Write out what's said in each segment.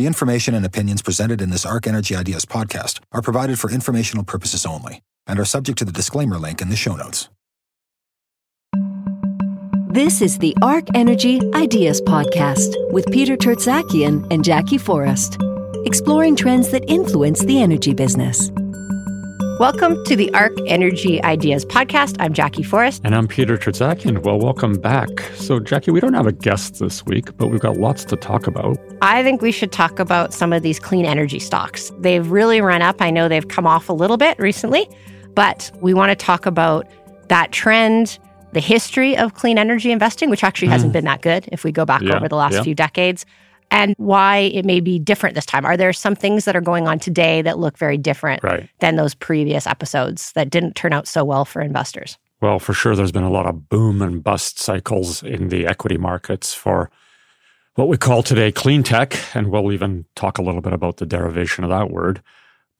The information and opinions presented in this Arc Energy Ideas podcast are provided for informational purposes only and are subject to the disclaimer link in the show notes. This is the Arc Energy Ideas Podcast with Peter Tertzakian and Jackie Forrest, exploring trends that influence the energy business. Welcome to the Arc Energy Ideas Podcast. I'm Jackie Forrest. And I'm Peter Tertzakian. Well, welcome back. So, Jackie, we don't have a guest this week, but we've got lots to talk about. I think we should talk about some of these clean energy stocks. They've really run up. I know they've come off a little bit recently, but we want to talk about that trend, the history of clean energy investing, which actually mm. hasn't been that good if we go back yeah, over the last yeah. few decades and why it may be different this time. Are there some things that are going on today that look very different right. than those previous episodes that didn't turn out so well for investors? Well, for sure, there's been a lot of boom and bust cycles in the equity markets for what we call today clean tech. And we'll even talk a little bit about the derivation of that word.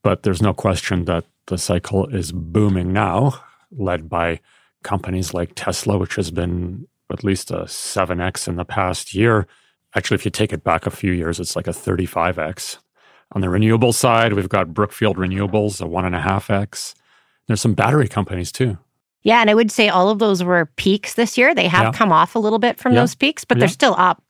But there's no question that the cycle is booming now, led by companies like Tesla, which has been at least a 7x in the past year Actually, if you take it back a few years, it's like a 35x. On the renewable side, we've got Brookfield Renewables, a one and a half X. There's some battery companies too. Yeah, and I would say all of those were peaks this year. They have yeah. come off a little bit from yeah. those peaks, but yeah. they're still up.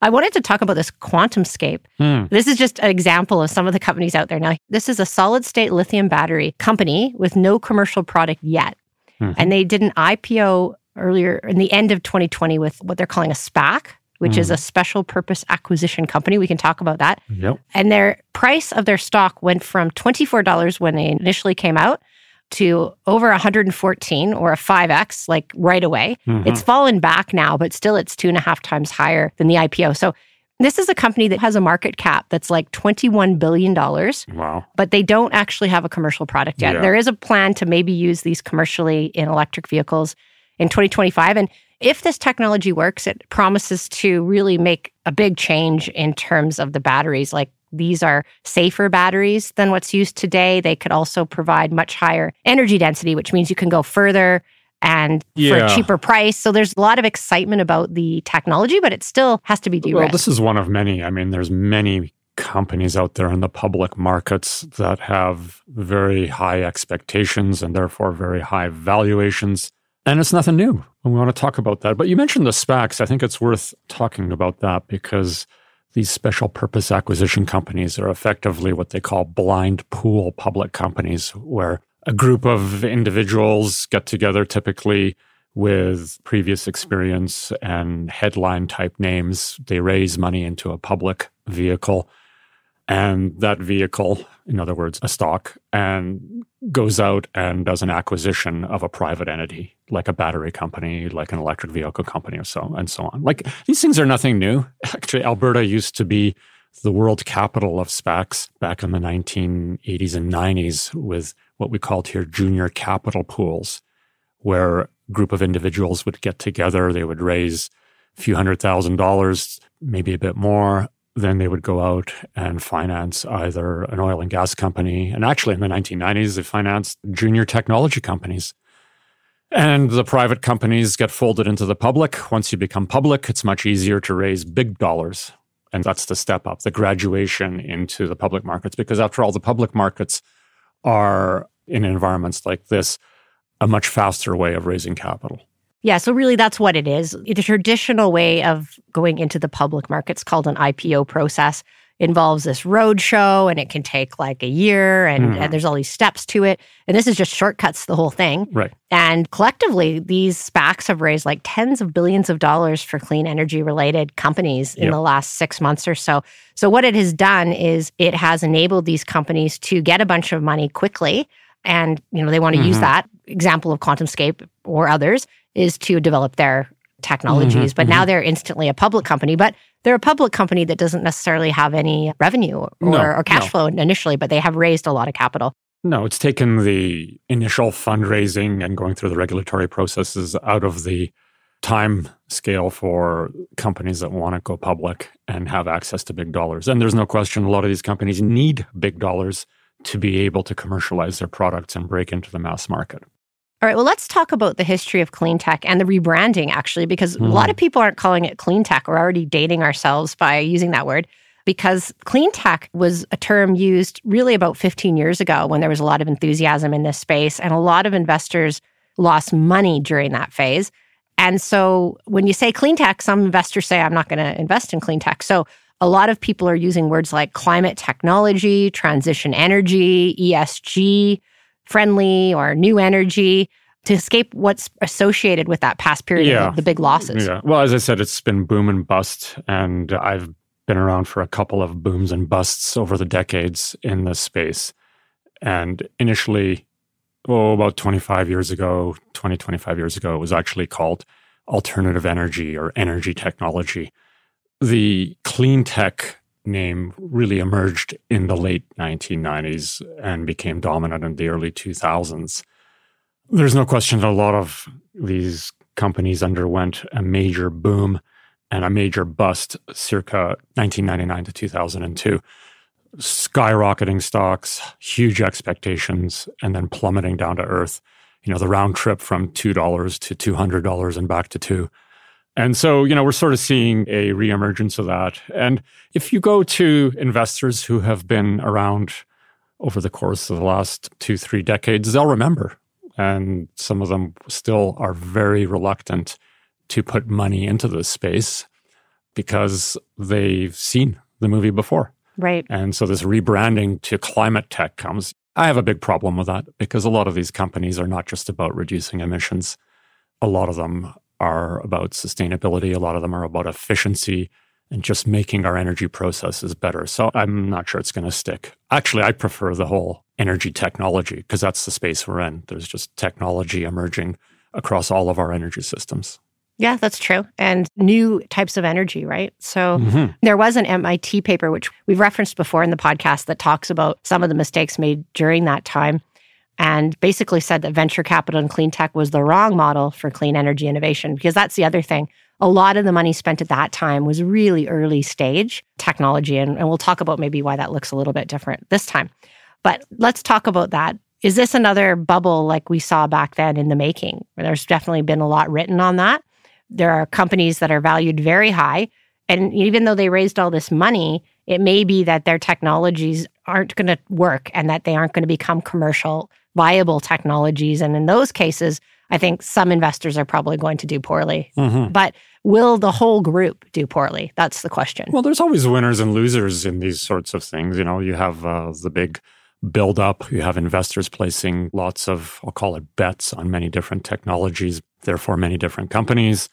I wanted to talk about this QuantumScape. Hmm. This is just an example of some of the companies out there. Now, this is a solid state lithium battery company with no commercial product yet. Mm-hmm. And they did an IPO earlier in the end of 2020 with what they're calling a SPAC, which mm. is a special purpose acquisition company. We can talk about that. Yep. And their price of their stock went from $24 when they initially came out to over 114 or a 5x, like right away. Mm-hmm. It's fallen back now, but still it's two and a half times higher than the IPO. So this is a company that has a market cap that's like $21 billion. Wow. But they don't actually have a commercial product yet. Yeah. There is a plan to maybe use these commercially in electric vehicles in 2025. And if this technology works, it promises to really make a big change in terms of the batteries. Like these are safer batteries than what's used today. They could also provide much higher energy density, which means you can go further and yeah. for a cheaper price. So there's a lot of excitement about the technology, but it still has to be de Well, this is one of many. I mean, there's many companies out there in the public markets that have very high expectations and therefore very high valuations. And it's nothing new. And we want to talk about that. But you mentioned the SPACs. I think it's worth talking about that because these special purpose acquisition companies are effectively what they call blind pool public companies, where a group of individuals get together, typically with previous experience and headline type names. They raise money into a public vehicle. And that vehicle, in other words, a stock, and goes out and does an acquisition of a private entity, like a battery company, like an electric vehicle company, or so and so on. Like these things are nothing new. Actually, Alberta used to be the world capital of SPACs back in the 1980s and 90s with what we called here junior capital pools, where a group of individuals would get together, they would raise a few hundred thousand dollars, maybe a bit more, then they would go out and finance either an oil and gas company. And actually, in the 1990s, they financed junior technology companies. And the private companies get folded into the public. Once you become public, it's much easier to raise big dollars. And that's the step up, the graduation into the public markets. Because after all, the public markets are in environments like this a much faster way of raising capital. Yeah, so really that's what it is. The traditional way of going into the public markets called an IPO process involves this roadshow and it can take like a year and, mm-hmm. and, there's all these steps to it. And this is just shortcuts the whole thing. Right. And collectively, these SPACs have raised like tens of billions of dollars for clean energy related companies in yep. the last six months or so. So what it has done is it has enabled these companies to get a bunch of money quickly. And, you know, they want to mm-hmm. use that example of QuantumScape or others is to develop their technologies. Mm-hmm, but mm-hmm. now they're instantly a public company. But they're a public company that doesn't necessarily have any revenue or, no, or cash no. flow initially, but they have raised a lot of capital. No, it's taken the initial fundraising and going through the regulatory processes out of the time scale for companies that want to go public and have access to big dollars. And there's no question a lot of these companies need big dollars to be able to commercialize their products and break into the mass market. All right, well, let's talk about the history of clean tech and the rebranding, actually, because mm. a lot of hmm. people aren't calling it clean tech. We're already dating ourselves by using that word. because clean tech was a term used really about 15 years ago when there was a lot of enthusiasm in this space and a lot of investors lost money during that phase. And so when you say clean tech, some investors say, I'm not going to invest in clean tech. So a lot of people are using words like climate technology, transition energy, ESG, friendly, or new energy to escape what's associated with that past period yeah. of the big losses. Yeah. Well, as I said, it's been boom and bust. And I've been around for a couple of booms and busts over the decades in this space. And initially, oh, about 25 years ago, 20, 25 years ago, it was actually called alternative energy or energy technology. The clean tech name really emerged in the late 1990s and became dominant in the early 2000s. There's no question that a lot of these companies underwent a major boom and a major bust circa 1999 to 2002 skyrocketing stocks, huge expectations, and then plummeting down to earth. You know, the round trip from $2 to $200 and back to two. And so, you know, we're sort of seeing a reemergence of that. And if you go to investors who have been around over the course of the last two, three decades, they'll remember. And some of them still are very reluctant to put money into this space because they've seen the movie before. Right. And so this rebranding to climate tech comes. I have a big problem with that because a lot of these companies are not just about reducing emissions. A lot of them are about sustainability. A lot of them are about efficiency and just making our energy processes better. So I'm not sure it's going to stick. Actually, I prefer the whole energy technology because that's the space we're in. There's just technology emerging across all of our energy systems. Yeah, that's true. And new types of energy, right? So mm-hmm. there was an MIT paper, which we've referenced before in the podcast, that talks about some of the mistakes made during that time and basically said that venture capital and clean tech was the wrong model for clean energy innovation. Because that's the other thing. A lot of the money spent at that time was really early stage technology. And, and we'll talk about maybe why that looks a little bit different this time. But let's talk about that. Is this another bubble like we saw back then in the making? There's definitely been a lot written on that. There are companies that are valued very high. And even though they raised all this money, it may be that their technologies aren't going to work and that they aren't going to become commercial viable technologies. And in those cases, I think some investors are probably going to do poorly. Mm-hmm. But will the whole group do poorly? That's the question. Well, there's always winners and losers in these sorts of things. You know, you have uh, the big build up, you have investors placing lots of, I'll call it bets on many different technologies, therefore, many different companies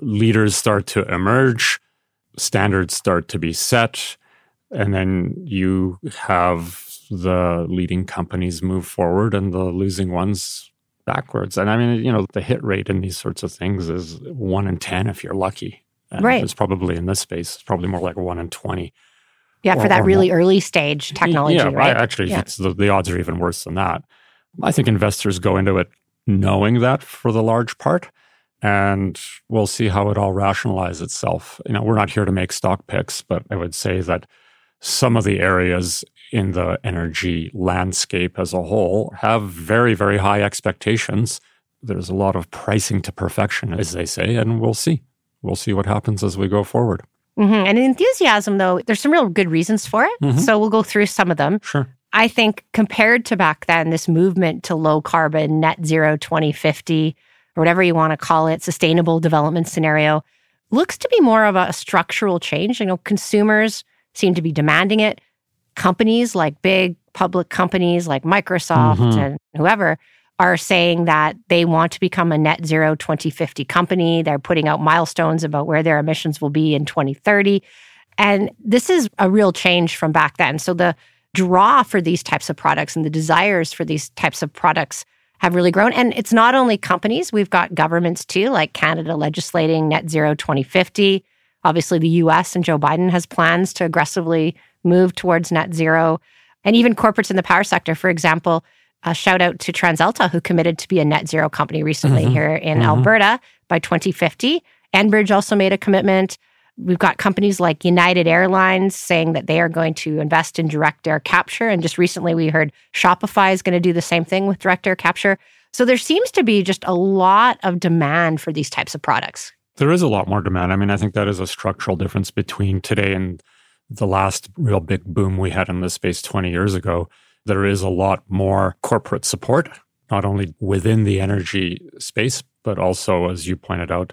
leaders start to emerge, standards start to be set, and then you have the leading companies move forward and the losing ones backwards. And I mean, you know, the hit rate in these sorts of things is one in 10 if you're lucky. And right. It's probably in this space, it's probably more like one in 20. Yeah, or, for that really more. early stage technology, yeah, right? Actually, yeah. the, the odds are even worse than that. I think investors go into it knowing that for the large part and we'll see how it all rationalizes itself. You know, we're not here to make stock picks, but I would say that some of the areas in the energy landscape as a whole have very, very high expectations. There's a lot of pricing to perfection, as they say, and we'll see. We'll see what happens as we go forward. Mm-hmm. And enthusiasm, though, there's some real good reasons for it. Mm-hmm. So we'll go through some of them. Sure. I think compared to back then, this movement to low carbon, net zero 2050, or whatever you want to call it, sustainable development scenario, looks to be more of a structural change. You know, consumers seem to be demanding it. Companies like big public companies like Microsoft mm-hmm. and whoever are saying that they want to become a net zero 2050 company. They're putting out milestones about where their emissions will be in 2030. And this is a real change from back then. So the draw for these types of products and the desires for these types of products have really grown. And it's not only companies, we've got governments too, like Canada legislating net zero 2050. Obviously, the US and Joe Biden has plans to aggressively move towards net zero. And even corporates in the power sector, for example, a shout out to TransAlta, who committed to be a net zero company recently mm-hmm. here in mm-hmm. Alberta by 2050. Enbridge also made a commitment. We've got companies like United Airlines saying that they are going to invest in direct air capture. And just recently we heard Shopify is going to do the same thing with direct air capture. So there seems to be just a lot of demand for these types of products. There is a lot more demand. I mean, I think that is a structural difference between today and the last real big boom we had in this space 20 years ago, there is a lot more corporate support, not only within the energy space, but also, as you pointed out,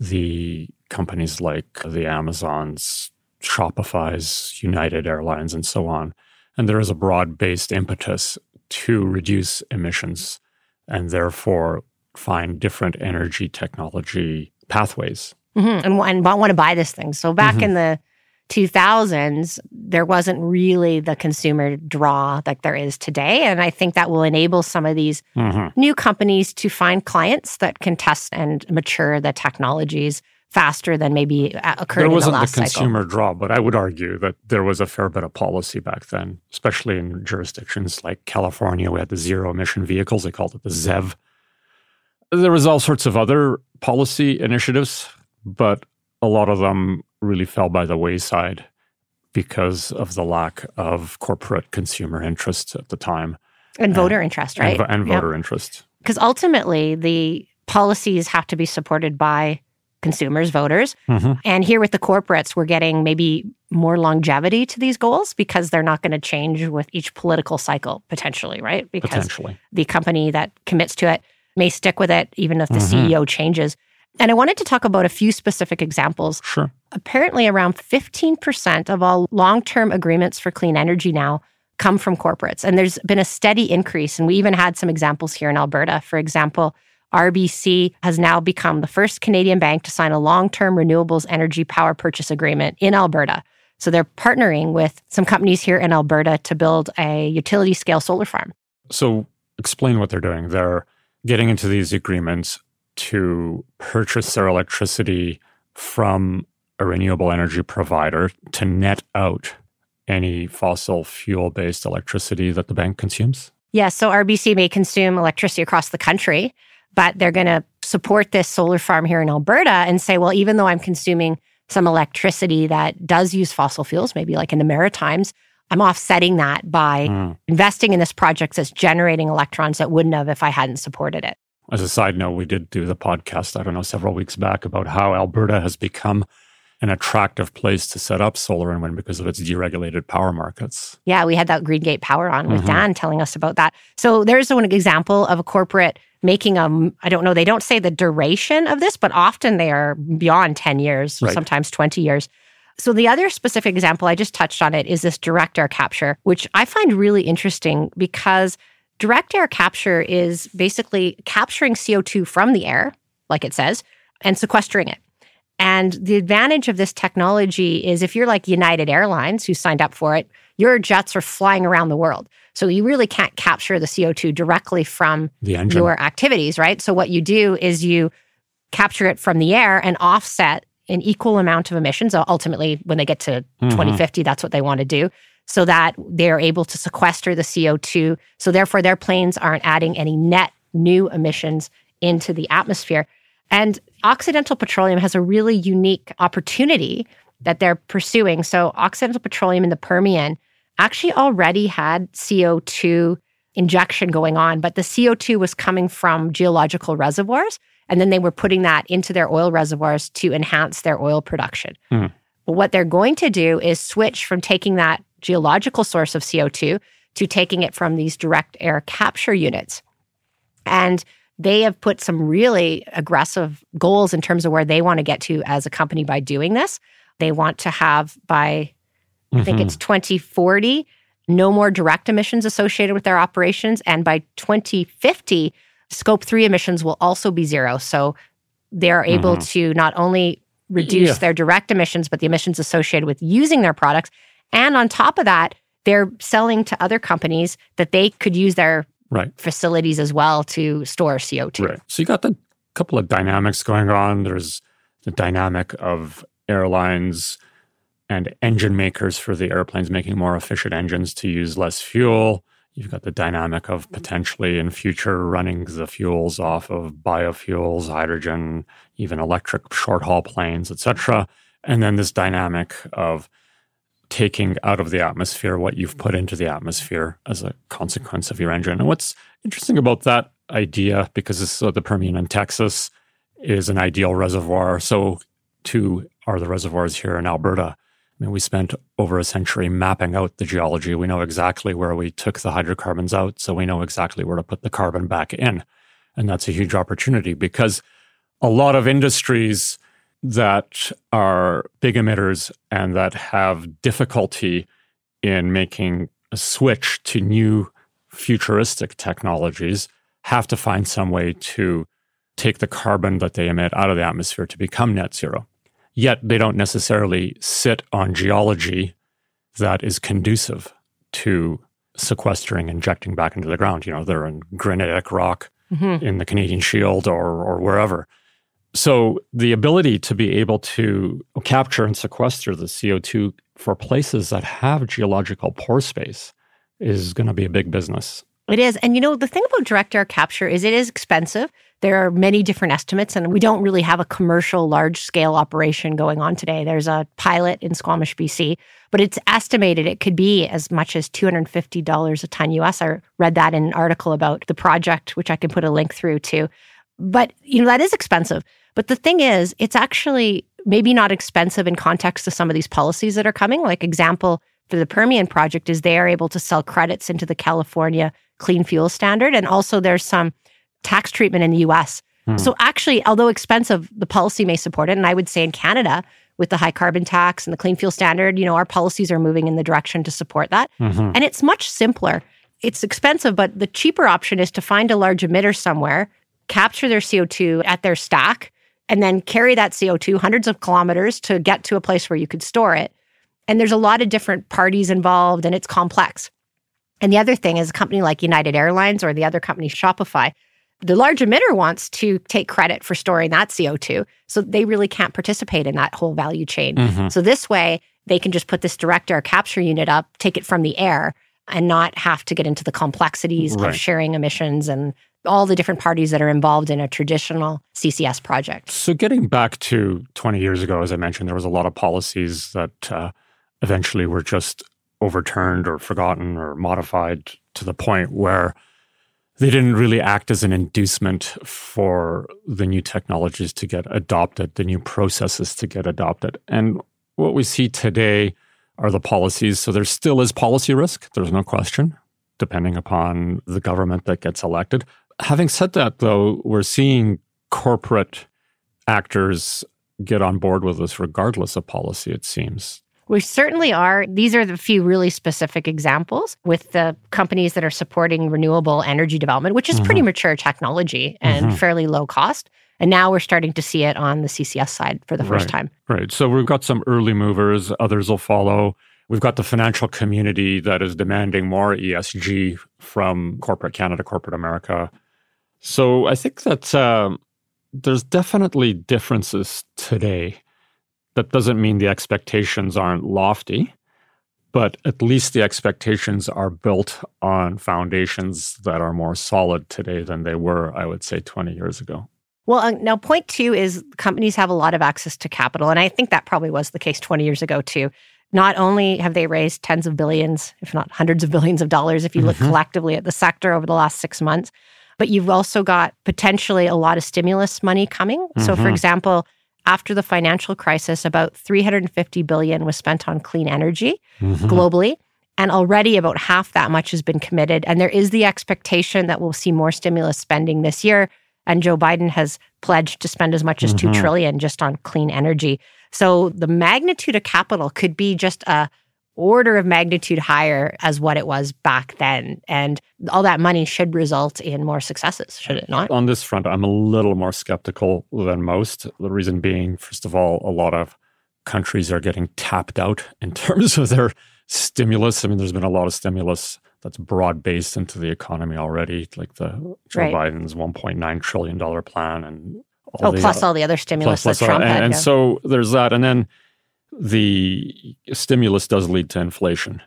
the companies like the Amazons, Shopify's, United Airlines, and so on. And there is a broad based impetus to reduce emissions and therefore find different energy technology pathways. Mm-hmm. And, and want to buy this thing. So back mm-hmm. in the 2000s, there wasn't really the consumer draw that there is today. And I think that will enable some of these mm-hmm. new companies to find clients that can test and mature the technologies faster than maybe uh, occurred there wasn't the, the consumer cycle. draw but i would argue that there was a fair bit of policy back then especially in jurisdictions like california we had the zero emission vehicles they called it the zev there was all sorts of other policy initiatives but a lot of them really fell by the wayside because of the lack of corporate consumer interest at the time and voter interest right and, and voter yep. interest because ultimately the policies have to be supported by consumers, voters. Mm-hmm. And here with the corporates, we're getting maybe more longevity to these goals because they're not going to change with each political cycle potentially, right? Because potentially. the company that commits to it may stick with it even if the mm-hmm. CEO changes. And I wanted to talk about a few specific examples. Sure. Apparently, around 15% of all long term agreements for clean energy now come from corporates. And there's been a steady increase. And we even had some examples here in Alberta. For example, RBC has now become the first Canadian bank to sign a long term renewables energy power purchase agreement in Alberta. So they're partnering with some companies here in Alberta to build a utility scale solar farm. So explain what they're doing. They're getting into these agreements to purchase their electricity from a renewable energy provider to net out any fossil fuel based electricity that the bank consumes? Yes. Yeah, so RBC may consume electricity across the country but they're going to support this solar farm here in Alberta and say, well, even though I'm consuming some electricity that does use fossil fuels, maybe like in the Maritimes, I'm offsetting that by mm. investing in this project that's generating electrons that wouldn't have if I hadn't supported it. As a side note, we did do the podcast, I don't know, several weeks back about how Alberta has become an attractive place to set up solar and wind because of its deregulated power markets. Yeah, we had that Green Gate Power on with mm-hmm. Dan telling us about that. So there's an example of a corporate making a I don't know, they don't say the duration of this, but often they are beyond 10 years, right. sometimes 20 years. So the other specific example I just touched on it is this direct air capture, which I find really interesting because direct air capture is basically capturing CO2 from the air, like it says, and sequestering it. And the advantage of this technology is if you're like United Airlines, who signed up for it, your jets are flying around the world. So you really can't capture the CO2 directly from your activities, right? So what you do is you capture it from the air and offset an equal amount of emissions. Ultimately, when they get to mm-hmm. 2050, that's what they want to do so that they're able to sequester the CO2. So therefore, their planes aren't adding any net new emissions into the atmosphere. And Occidental Petroleum has a really unique opportunity that they're pursuing. So, Occidental Petroleum in the Permian actually already had CO2 injection going on, but the CO2 was coming from geological reservoirs. And then they were putting that into their oil reservoirs to enhance their oil production. Mm. But what they're going to do is switch from taking that geological source of CO2 to taking it from these direct air capture units. And they have put some really aggressive goals in terms of where they want to get to as a company by doing this. They want to have by, mm-hmm. I think it's mm-hmm. 2040, no more direct emissions associated with their operations. And by 2050, scope three emissions will also be zero. So they're able mm-hmm. to not only reduce yeah. their direct emissions, but the emissions associated with using their products. And on top of that, they're selling to other companies that they could use their right. facilities as well to store CO2. Right. So you got the couple of dynamics going on. There's the dynamic of airlines and engine makers for the airplanes making more efficient engines to use less fuel. You've got the dynamic of potentially in future running the fuels off of biofuels, hydrogen, even electric short haul planes, etc. And then this dynamic of taking out of the atmosphere what you've put into the atmosphere as a consequence of your engine. And what's interesting about that idea, because this, uh, the Permian in Texas is an ideal reservoir, so too are the reservoirs here in Alberta. I mean, we spent over a century mapping out the geology. We know exactly where we took the hydrocarbons out, so we know exactly where to put the carbon back in. And that's a huge opportunity because a lot of industries that are big emitters and that have difficulty in making a switch to new futuristic technologies have to find some way to take the carbon that they emit out of the atmosphere to become net zero. Yet they don't necessarily sit on geology that is conducive to sequestering, injecting back into the ground. You know, they're in granitic rock mm-hmm. in the Canadian Shield or, or wherever. So the ability to be able to capture and sequester the CO2 for places that have geological pore space is going to be a big business. It is. And you know, the thing about direct air capture is it is expensive. There are many different estimates, and we don't really have a commercial large scale operation going on today. There's a pilot in Squamish, BC, but it's estimated it could be as much as $250 a ton US. I read that in an article about the project, which I can put a link through to. But, you know, that is expensive. But the thing is, it's actually maybe not expensive in context to some of these policies that are coming. Like, example for the Permian project is they are able to sell credits into the California Clean Fuel Standard. And also, there's some tax treatment in the US. Hmm. So actually, although expensive, the policy may support it. And I would say in Canada, with the high carbon tax and the clean fuel standard, you know, our policies are moving in the direction to support that. Mm-hmm. And it's much simpler. It's expensive, but the cheaper option is to find a large emitter somewhere, capture their CO2 at their stack, and then carry that CO2 hundreds of kilometers to get to a place where you could store it. And there's a lot of different parties involved and it's complex. And the other thing is a company like United Airlines or the other company Shopify, the large emitter wants to take credit for storing that CO2. So they really can't participate in that whole value chain. Mm-hmm. So this way, they can just put this direct air capture unit up, take it from the air, and not have to get into the complexities right. of sharing emissions and all the different parties that are involved in a traditional CCS project. So, getting back to 20 years ago, as I mentioned, there was a lot of policies that uh, eventually were just overturned or forgotten or modified to the point where they didn't really act as an inducement for the new technologies to get adopted, the new processes to get adopted. And what we see today are the policies. So there still is policy risk, there's no question, depending upon the government that gets elected. Having said that, though, we're seeing corporate actors get on board with this regardless of policy, it seems. We certainly are. These are the few really specific examples with the companies that are supporting renewable energy development, which is mm-hmm. pretty mature technology and mm-hmm. fairly low cost. And now we're starting to see it on the CCS side for the first right. time. Right. So we've got some early movers, others will follow. We've got the financial community that is demanding more ESG from corporate Canada, corporate America. So I think that uh, there's definitely differences today that doesn't mean the expectations aren't lofty, but at least the expectations are built on foundations that are more solid today than they were, I would say, 20 years ago. Well, uh, now point two is companies have a lot of access to capital. And I think that probably was the case 20 years ago, too. Not only have they raised tens of billions, if not hundreds of billions of dollars, if you look mm-hmm. collectively at the sector over the last six months, but you've also got potentially a lot of stimulus money coming. Mm-hmm. So, for mm-hmm. example, after the financial crisis, about 350 billion was spent on clean energy mm-hmm. globally. And already about half that much has been committed. And there is the expectation that we'll see more stimulus spending this year. And Joe Biden has pledged to spend as much as mm-hmm. 2 trillion just on clean energy. So the magnitude of capital could be just a order of magnitude higher as what it was back then. And all that money should result in more successes, should it not? On this front, I'm a little more skeptical than most. The reason being, first of all, a lot of countries are getting tapped out in terms of their stimulus. I mean, there's been a lot of stimulus that's broad based into the economy already, like the Joe right. Biden's 1.9 trillion dollar plan and all oh, the, plus all the other stimulus plus, that plus Trump all, had. And, yeah. so there's that, and then the stimulus does lead to inflation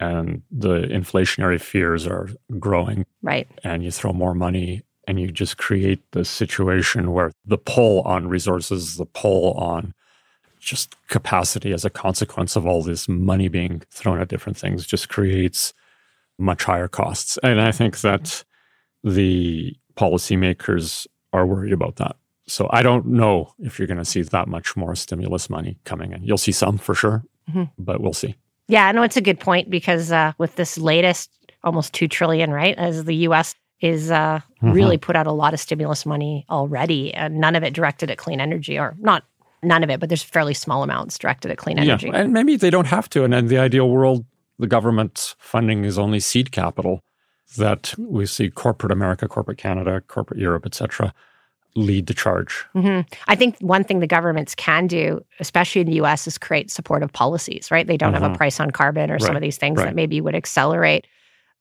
and the inflationary fears are growing. Right. And you throw more money and you just create the situation where the pull on resources, the pull on just capacity as a consequence of all this money being thrown at different things just creates much higher costs. And I think that the policymakers are worried about that. So I don't know if you're going to see that much more stimulus money coming in. You'll see some for sure, mm-hmm. but we'll see. Yeah, I know it's a good point because uh, with this latest almost two trillion, right, as the U.S. is uh, mm-hmm. really put out a lot of stimulus money already, and none of it directed at clean energy, or not none of it, but there's fairly small amounts directed at clean energy. Yeah, and maybe they don't have to. And in the ideal world, the government funding is only seed capital that we see corporate America, corporate Canada, corporate Europe, etc lead the charge. Mm-hmm. I think one thing the governments can do, especially in the US, is create supportive policies, right? They don't have a mm-hmm. price on carbon or right. some of these things right. that maybe would accelerate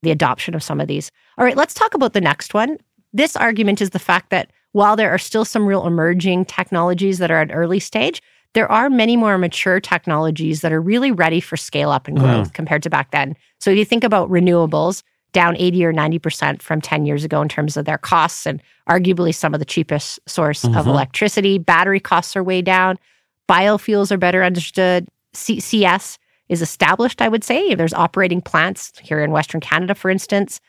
the adoption of some of these. All right, let's talk about the next one. This argument is the fact that while there are still some real emerging technologies that are at early stage, there are many more mature technologies that are really ready for scale up and growth mm. compared to back then. So if you think about renewables, down 80 or 90% from 10 years ago in terms of their costs and arguably some of the cheapest source mm-hmm. of electricity. Battery costs are way down. Biofuels are better understood. CCS is established, I would say. There's operating plants here in Western Canada, for instance.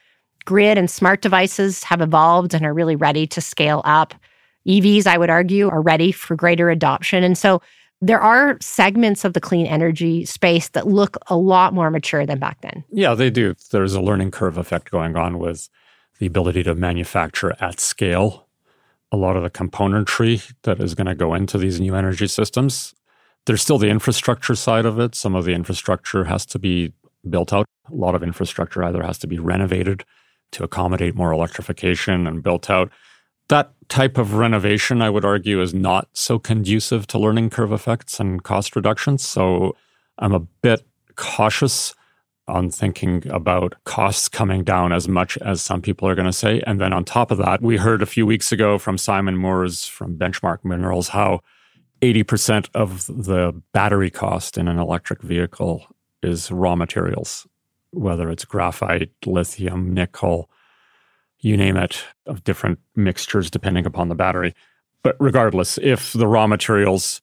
Grid and smart devices have evolved and are really ready to scale up. EVs, I would argue, are ready for greater adoption. And so there are segments of the clean energy space that look a lot more mature than back then. Yeah, they do. There's a learning curve effect going on with the ability to manufacture at scale a lot of the componentry that is going to go into these new energy systems. There's still the infrastructure side of it. Some of the infrastructure has to be built out. A lot of infrastructure either has to be renovated to accommodate more electrification and built out that type of renovation, I would argue, is not so conducive to learning curve effects and cost reductions. So I'm a bit cautious on thinking about costs coming down as much as some people are going to say. And then on top of that, we heard a few weeks ago from Simon Moores from Benchmark Minerals how 80% of the battery cost in an electric vehicle is raw materials, whether it's graphite, lithium, nickel, you name it, of different mixtures depending upon the battery. But regardless, if the raw materials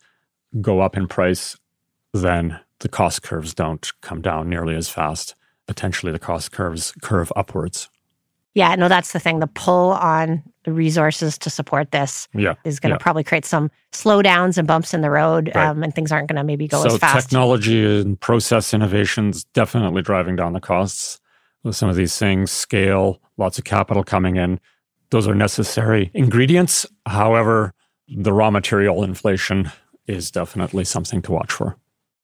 go up in price, then the cost curves don't come down nearly as fast. Potentially the cost curves curve upwards. Yeah, no, that's the thing. The pull on the resources to support this yeah, is going to yeah. probably create some slowdowns and bumps in the road, right. um, and things aren't going to maybe go so as fast. Technology and process innovations definitely driving down the costs some of these things, scale, lots of capital coming in. Those are necessary ingredients. However, the raw material inflation is definitely something to watch for.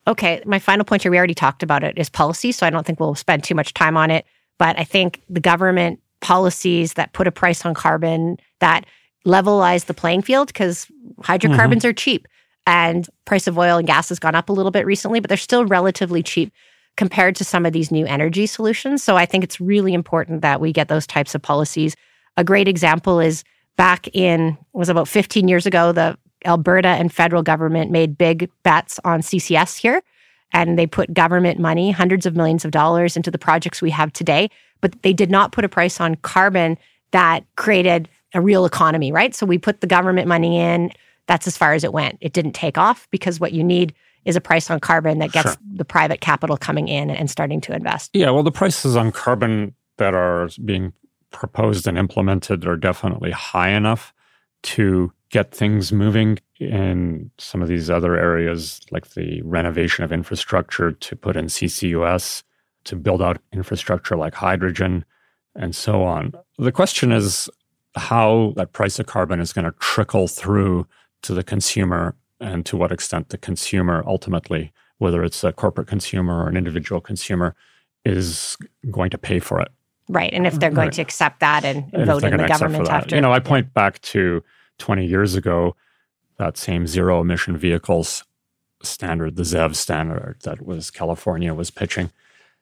Okay, my final point here, we already talked about it, is policy. So I don't think we'll spend too much time on it. But I think the government policies that put a price on carbon that levelize the playing field because hydrocarbons mm-hmm. are cheap and price of oil and gas has gone up a little bit recently, but they're still relatively cheap compared to some of these new energy solutions. So I think it's really important that we get those types of policies. A great example is back in was about 15 years ago the Alberta and federal government made big bets on CCS here and they put government money, hundreds of millions of dollars into the projects we have today, but they did not put a price on carbon that created a real economy, right? So we put the government money in, that's as far as it went. It didn't take off because what you need is a price on carbon that gets sure. the private capital coming in and starting to invest. Yeah, well, the prices on carbon that are being proposed and implemented are definitely high enough to get things moving in some of these other areas, like the renovation of infrastructure to put in CCUS, to build out infrastructure like hydrogen, and so on. The question is how that price of carbon is going to trickle through to the consumer and to what extent the consumer ultimately, whether it's a corporate consumer or an individual consumer, is going to pay for it. Right. And if they're going right. to accept that and, and vote in the government after. You know, I point back to 20 years ago, that same zero emission vehicles standard, the ZEV standard that was California was pitching.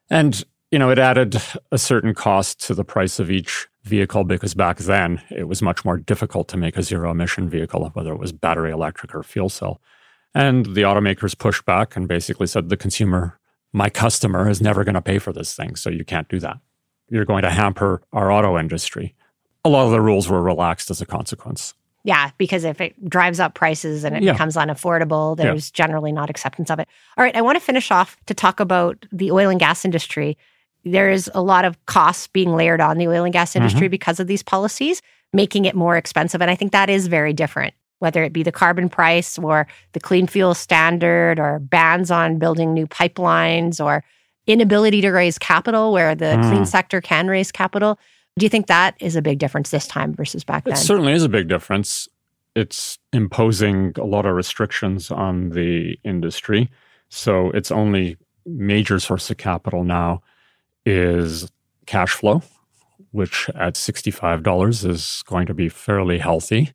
And, you know, it added a certain cost to the price of each vehicle because back then it was much more difficult to make a zero emission vehicle, whether it was battery electric or fuel cell. And the automakers pushed back and basically said the consumer, my customer, is never going to pay for this thing. So you can't do that. You're going to hamper our auto industry. A lot of the rules were relaxed as a consequence. Yeah, because if it drives up prices and it yeah. becomes unaffordable, there's yeah. generally not acceptance of it. All right, I want to finish off to talk about the oil and gas industry there is a lot of costs being layered on the oil and gas industry mm-hmm. because of these policies, making it more expensive. And I think that is very different whether it be the carbon price or the clean fuel standard or bans on building new pipelines or inability to raise capital where the mm. clean sector can raise capital. Do you think that is a big difference this time versus back then? It certainly is a big difference. It's imposing a lot of restrictions on the industry. So its only major source of capital now is cash flow, which at $65 is going to be fairly healthy.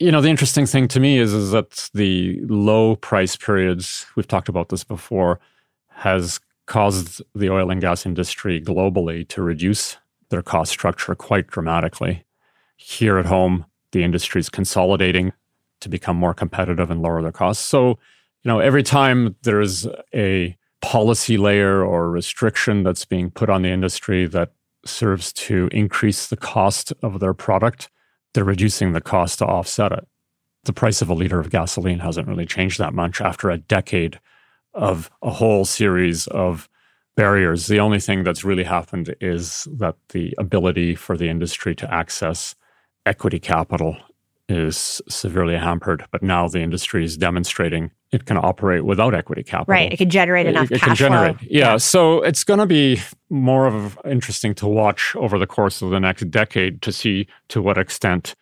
You know, the interesting thing to me is, is that the low price periods, we've talked about this before, has caused the oil and gas industry globally to reduce their cost structure quite dramatically. Here at home, the industry is consolidating to become more competitive and lower their costs. So, you know, every time there's a policy layer or restriction that's being put on the industry that serves to increase the cost of their product, they're reducing the cost to offset it. The price of a liter of gasoline hasn't really changed that much after a decade of a whole series of barriers. The only thing that's really happened is that the ability for the industry to access equity capital is severely hampered. But now the industry is demonstrating it can operate without equity capital. Right. It can generate enough it, it can generate. Yeah. yeah. So it's going to be more of interesting to watch over the course of the next decade to see to what extent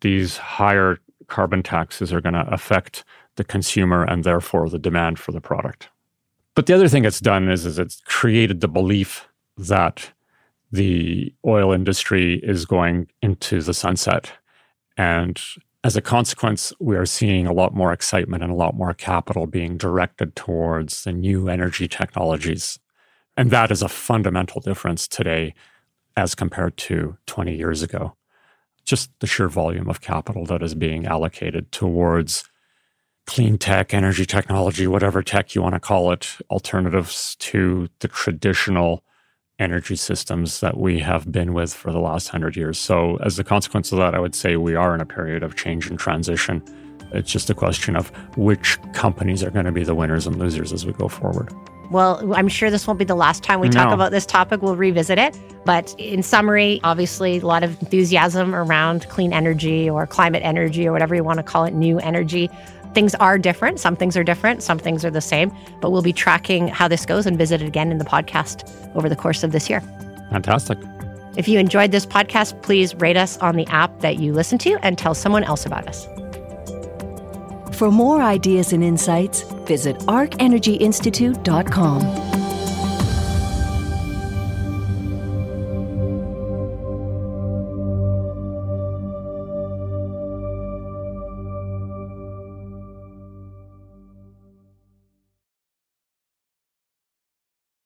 these higher carbon taxes are going to affect the consumer and therefore the demand for the product. But the other thing it's done is, is it's created the belief that the oil industry is going into the sunset. And as a consequence, we are seeing a lot more excitement and a lot more capital being directed towards the new energy technologies. And that is a fundamental difference today as compared to 20 years ago. Just the sheer volume of capital that is being allocated towards clean tech, energy technology, whatever tech you want to call it, alternatives to the traditional energy systems that we have been with for the last hundred years. So, as a consequence of that, I would say we are in a period of change and transition. It's just a question of which companies are going to be the winners and losers as we go forward. Well, I'm sure this won't be the last time we no. talk about this topic. We'll revisit it. But in summary, obviously, a lot of enthusiasm around clean energy or climate energy or whatever you want to call it, new energy. Things are different. Some things are different, some things are the same. But we'll be tracking how this goes and visit it again in the podcast over the course of this year. Fantastic. If you enjoyed this podcast, please rate us on the app that you listen to and tell someone else about us. For more ideas and insights, visit arcenergyinstitute.com.